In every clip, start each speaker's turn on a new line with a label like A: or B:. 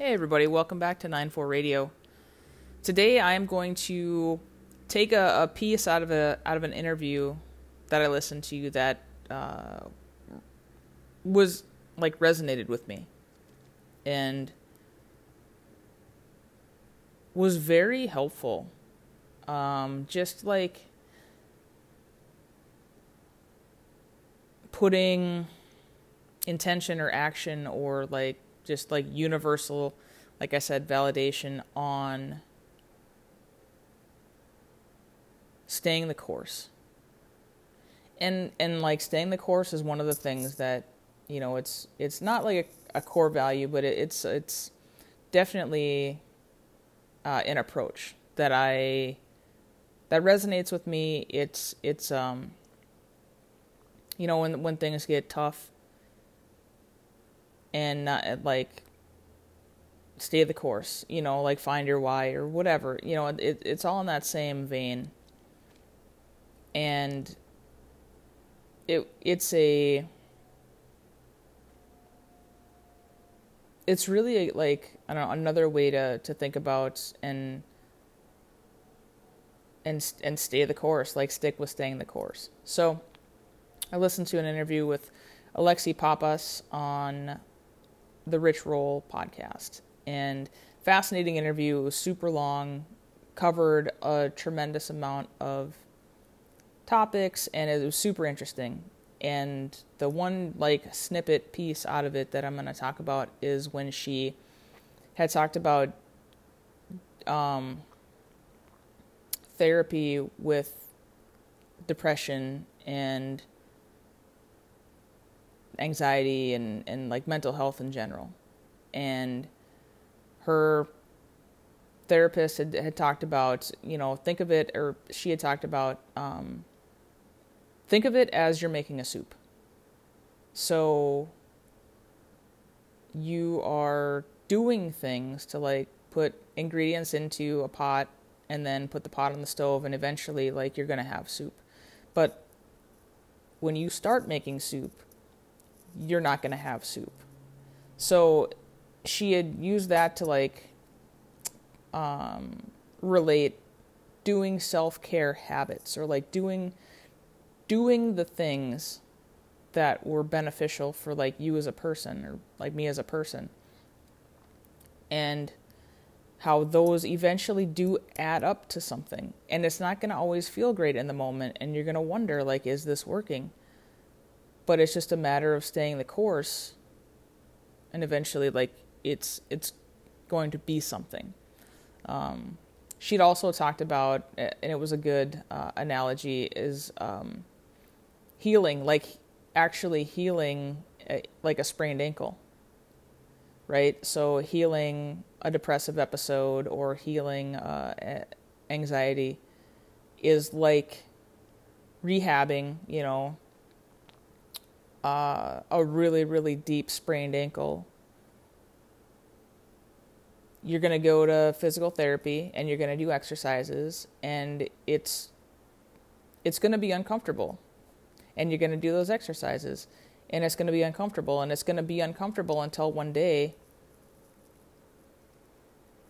A: Hey, everybody, welcome back to 9-4 Radio. Today I am going to take a, a, piece out of a out of an interview that I listened to that uh, was like resonated with me and was very helpful. Um, just like putting intention or action or like just like universal, like I said, validation on staying the course. And and like staying the course is one of the things that you know it's it's not like a, a core value, but it, it's it's definitely uh, an approach that I that resonates with me. It's it's um you know when when things get tough and not uh, like stay the course, you know, like find your why or whatever. You know, it, it's all in that same vein. And it it's a it's really like I don't know another way to to think about and and and stay the course, like stick with staying the course. So, I listened to an interview with Alexi Pappas on the Rich Roll podcast. And fascinating interview. It was super long, covered a tremendous amount of topics, and it was super interesting. And the one like snippet piece out of it that I'm going to talk about is when she had talked about um, therapy with depression and anxiety and, and like mental health in general. And her therapist had, had talked about, you know, think of it, or she had talked about, um, think of it as you're making a soup. So you are doing things to like put ingredients into a pot and then put the pot on the stove and eventually like you're going to have soup. But when you start making soup, you're not going to have soup. So she had used that to like um, relate doing self-care habits or like doing doing the things that were beneficial for like you as a person or like me as a person. And how those eventually do add up to something. And it's not going to always feel great in the moment and you're going to wonder like is this working but it's just a matter of staying the course and eventually like it's it's going to be something. Um, she'd also talked about and it was a good uh, analogy is um, healing like actually healing a, like a sprained ankle right? So healing a depressive episode or healing uh, anxiety is like rehabbing you know uh, a really, really deep sprained ankle, you're going to go to physical therapy and you're going to do exercises and it's it's going to be uncomfortable. And you're going to do those exercises and it's going to be uncomfortable and it's going to be uncomfortable until one day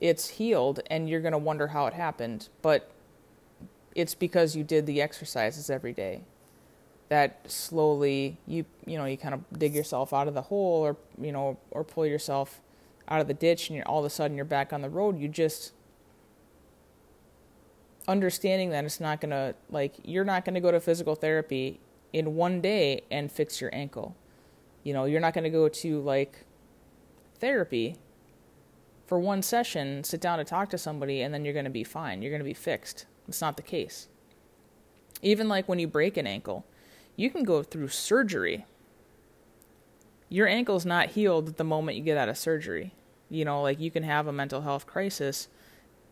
A: it's healed and you're going to wonder how it happened, but it's because you did the exercises every day that slowly you you know you kind of dig yourself out of the hole or you know or pull yourself out of the ditch and you're all of a sudden you're back on the road you just understanding that it's not going to like you're not going to go to physical therapy in one day and fix your ankle. You know you're not going to go to like therapy for one session sit down to talk to somebody and then you're going to be fine. You're going to be fixed. It's not the case. Even like when you break an ankle you can go through surgery. Your ankle's not healed the moment you get out of surgery. You know, like you can have a mental health crisis,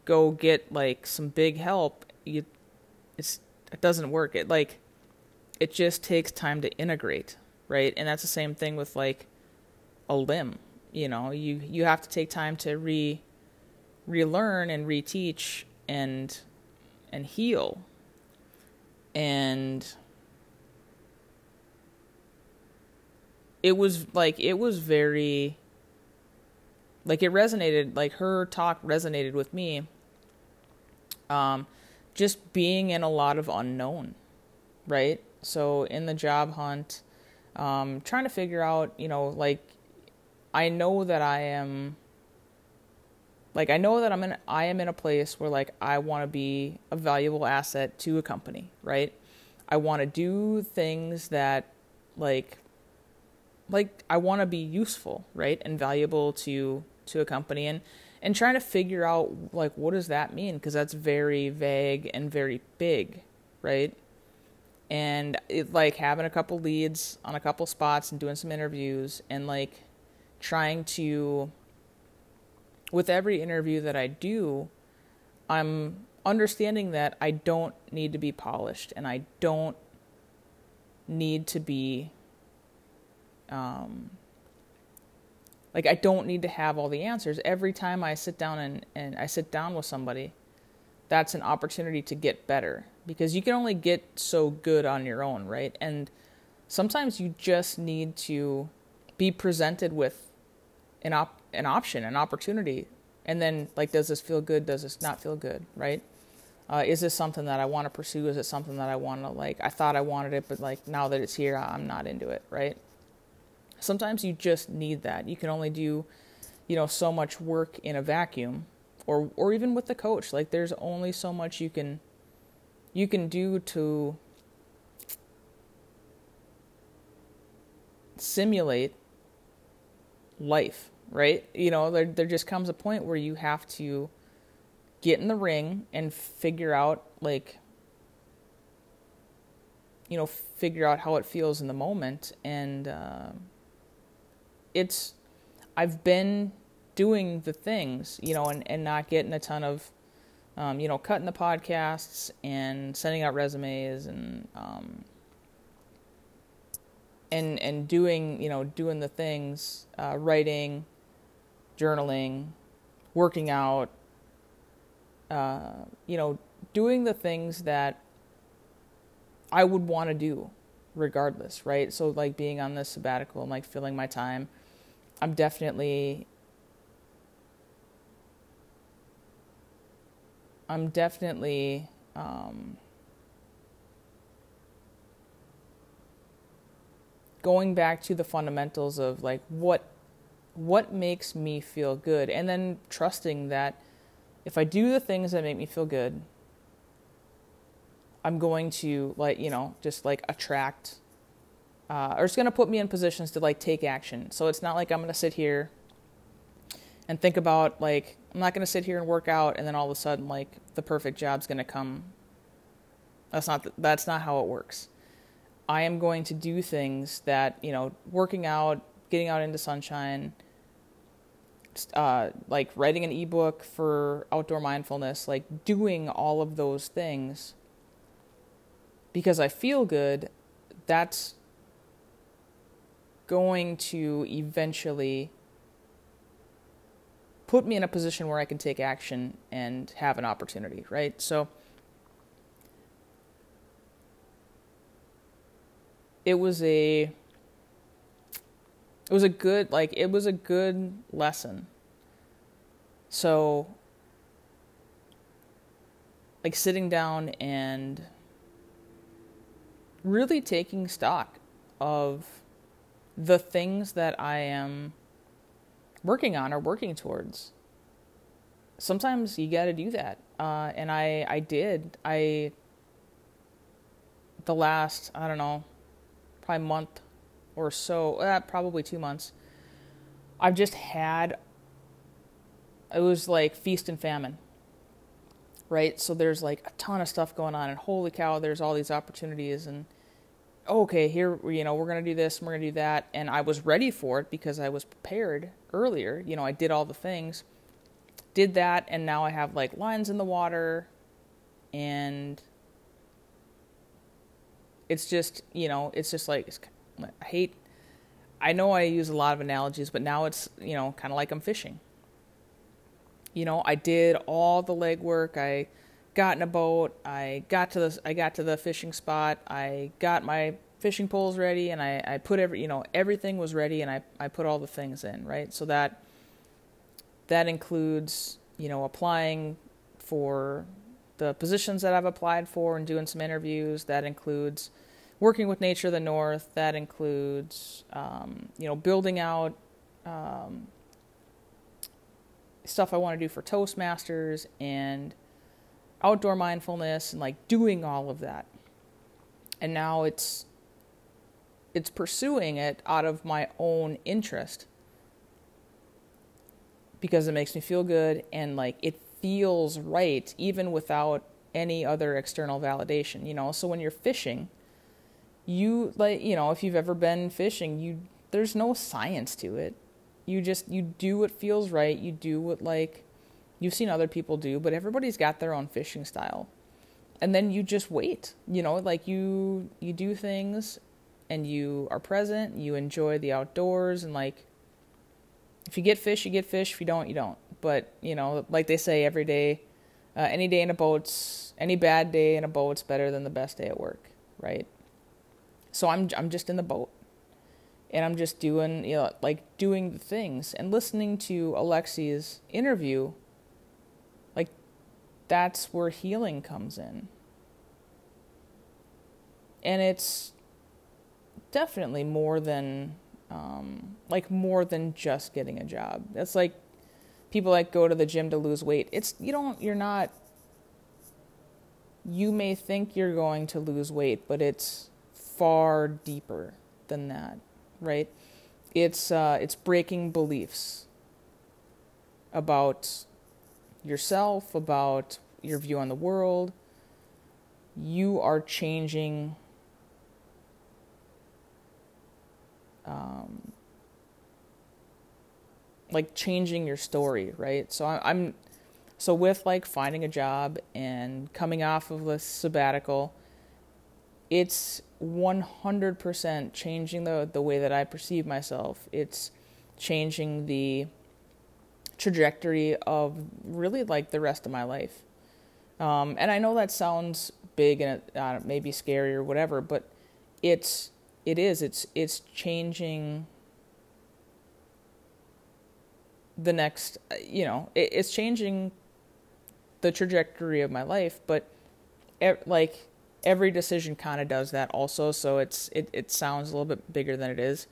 A: go get like some big help. You, it's it doesn't work. It like it just takes time to integrate, right? And that's the same thing with like a limb. You know, you you have to take time to re relearn and reteach and and heal. And it was like it was very like it resonated like her talk resonated with me um just being in a lot of unknown right so in the job hunt um trying to figure out you know like i know that i am like I know that I'm in I am in a place where like I want to be a valuable asset to a company, right? I want to do things that like like I want to be useful, right? And valuable to to a company and and trying to figure out like what does that mean because that's very vague and very big, right? And it like having a couple leads on a couple spots and doing some interviews and like trying to with every interview that I do, I'm understanding that I don't need to be polished and I don't need to be um, like I don't need to have all the answers. Every time I sit down and, and I sit down with somebody, that's an opportunity to get better because you can only get so good on your own, right? And sometimes you just need to be presented with an op- an option, an opportunity, and then like, does this feel good? Does this not feel good? Right? Uh, is this something that I want to pursue? Is it something that I want to like? I thought I wanted it, but like now that it's here, I'm not into it. Right? Sometimes you just need that. You can only do, you know, so much work in a vacuum, or or even with the coach. Like there's only so much you can you can do to simulate life right? You know, there there just comes a point where you have to get in the ring and figure out like you know figure out how it feels in the moment and uh, it's i've been doing the things you know and, and not getting a ton of um, you know cutting the podcasts and sending out resumes and um, and and doing you know doing the things uh, writing journaling, working out, uh, you know, doing the things that I would want to do regardless, right? So, like being on this sabbatical and like filling my time, I'm definitely. I'm definitely um, going back to the fundamentals of like what what makes me feel good and then trusting that if I do the things that make me feel good, I'm going to like, you know, just like attract uh, or it's going to put me in positions to like take action. So it's not like I'm going to sit here and think about like I'm not going to sit here and work out and then all of a sudden like the perfect job's going to come. That's not that's not how it works. I am going to do things that, you know, working out, getting out into sunshine, uh, like writing an ebook for outdoor mindfulness, like doing all of those things because I feel good, that's going to eventually put me in a position where I can take action and have an opportunity, right? So it was a it was a good like it was a good lesson so like sitting down and really taking stock of the things that I am working on or working towards. Sometimes you got to do that, uh, and I I did I the last I don't know probably month or so, uh, probably two months, I've just had, it was like feast and famine, right? So there's like a ton of stuff going on, and holy cow, there's all these opportunities, and okay, here, you know, we're going to do this, and we're going to do that. And I was ready for it because I was prepared earlier. You know, I did all the things, did that, and now I have like lines in the water, and it's just, you know, it's just like, I hate. I know I use a lot of analogies, but now it's you know kind of like I'm fishing. You know, I did all the legwork. I got in a boat. I got to the I got to the fishing spot. I got my fishing poles ready, and I I put every you know everything was ready, and I I put all the things in right so that that includes, you know, applying for the positions that I've applied for and doing some interviews. That includes working with Nature of the North. That includes, um, you know, building out um, stuff I want to do for Toastmasters and outdoor mindfulness and like doing all of that. And now it's it's pursuing it out of my own interest because it makes me feel good and like it feels right even without any other external validation, you know. So when you're fishing, you like, you know, if you've ever been fishing, you there's no science to it. You just you do what feels right, you do what like you've seen other people do, but everybody's got their own fishing style. And then you just wait. You know, like you you do things and you are present, you enjoy the outdoors and like if you get fish, you get fish, if you don't, you don't. But, you know, like they say every day, uh, any day in a boat's any bad day in a boat's better than the best day at work, right? So I'm I'm just in the boat and I'm just doing you know like doing the things and listening to Alexi's interview that's where healing comes in. And it's definitely more than um, like more than just getting a job. It's like people like go to the gym to lose weight. It's you don't you're not you may think you're going to lose weight, but it's far deeper than that, right? It's uh, it's breaking beliefs about yourself, about your view on the world. You are changing um, like changing your story, right? So I, I'm so with like finding a job and coming off of a sabbatical, it's 100% changing the the way that I perceive myself. It's changing the trajectory of really like the rest of my life. Um, and I know that sounds big and uh, maybe scary or whatever, but it's it is it's it's changing the next you know it, it's changing the trajectory of my life but like every decision kind of does that also so it's it, it sounds a little bit bigger than it is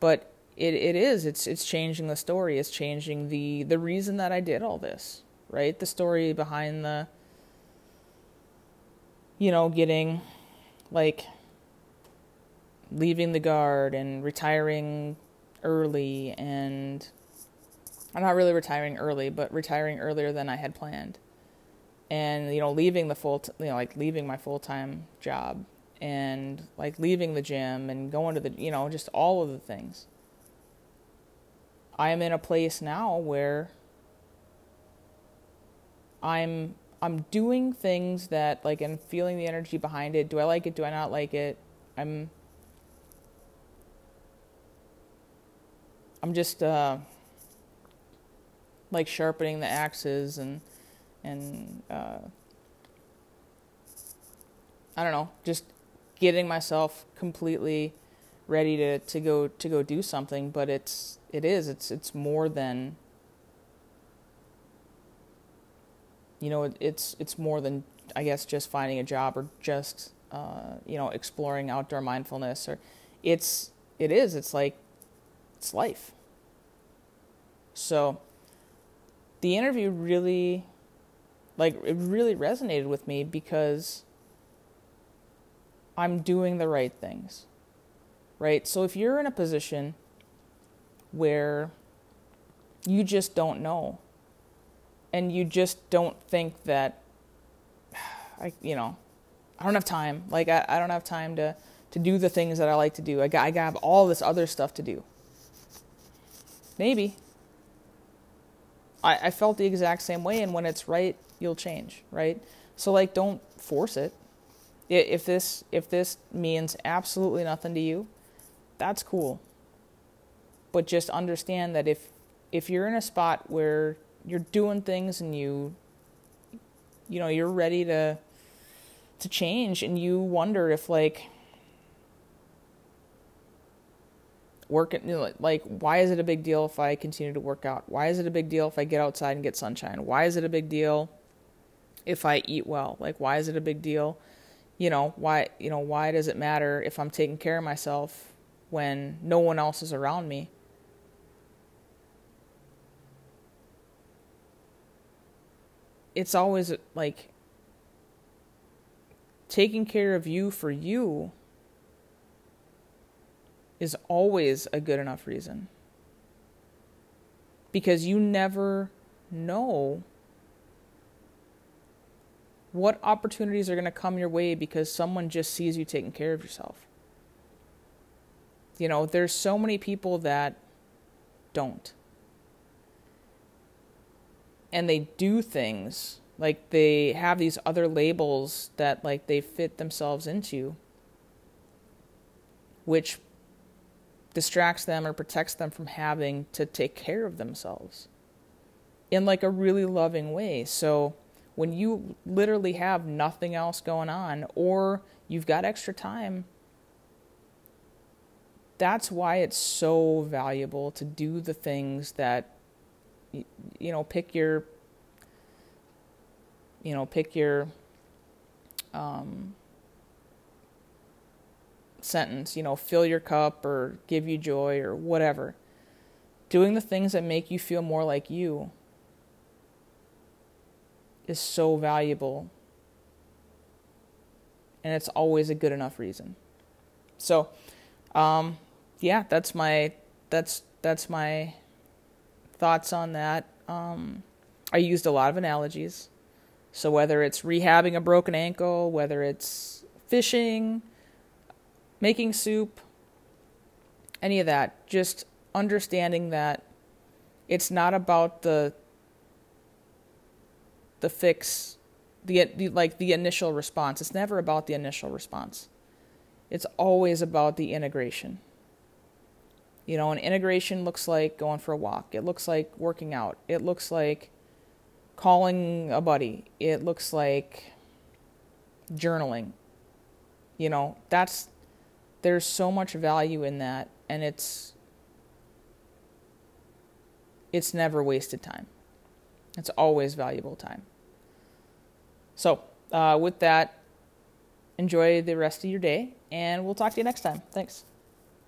A: but it, it is it's it's changing the story it's changing the the reason that I did all this right the story behind the you know getting like leaving the guard and retiring early and I'm not really retiring early, but retiring earlier than I had planned. And you know, leaving the full, t- you know, like leaving my full-time job and like leaving the gym and going to the, you know, just all of the things. I am in a place now where I'm I'm doing things that like and feeling the energy behind it. Do I like it? Do I not like it? I'm I'm just uh, like sharpening the axes and and uh, I don't know, just getting myself completely ready to, to go to go do something. But it's it is it's it's more than you know it's it's more than I guess just finding a job or just uh, you know exploring outdoor mindfulness or it's it is it's like it's life. So the interview really like it really resonated with me because I'm doing the right things. Right? So if you're in a position where you just don't know and you just don't think that I you know I don't have time like I, I don't have time to to do the things that I like to do I got I got all this other stuff to do Maybe. I, I felt the exact same way, and when it's right, you'll change, right? So like, don't force it. If this if this means absolutely nothing to you, that's cool. But just understand that if if you're in a spot where you're doing things and you you know you're ready to to change and you wonder if like working you know, like why is it a big deal if I continue to work out? Why is it a big deal if I get outside and get sunshine? Why is it a big deal if I eat well? Like why is it a big deal? You know, why you know, why does it matter if I'm taking care of myself when no one else is around me? It's always like taking care of you for you is always a good enough reason. Because you never know what opportunities are going to come your way because someone just sees you taking care of yourself. You know, there's so many people that don't. And they do things like they have these other labels that like they fit themselves into which distracts them or protects them from having to take care of themselves in like a really loving way. So when you literally have nothing else going on or you've got extra time, that's why it's so valuable to do the things that you know, pick your you know, pick your um, sentence, you know, fill your cup or give you joy or whatever. Doing the things that make you feel more like you is so valuable. And it's always a good enough reason. So, um, yeah, that's my that's that's my thoughts on that. Um, I used a lot of analogies. So whether it's rehabbing a broken ankle, whether it's fishing, making soup, any of that, just understanding that it's not about the the fix the, the like the initial response. It's never about the initial response. It's always about the integration. You know, an integration looks like going for a walk. It looks like working out. It looks like calling a buddy. It looks like journaling. You know, that's there's so much value in that and it's it's never wasted time. It's always valuable time. So, uh, with that, enjoy the rest of your day, and we'll talk to you next time. Thanks.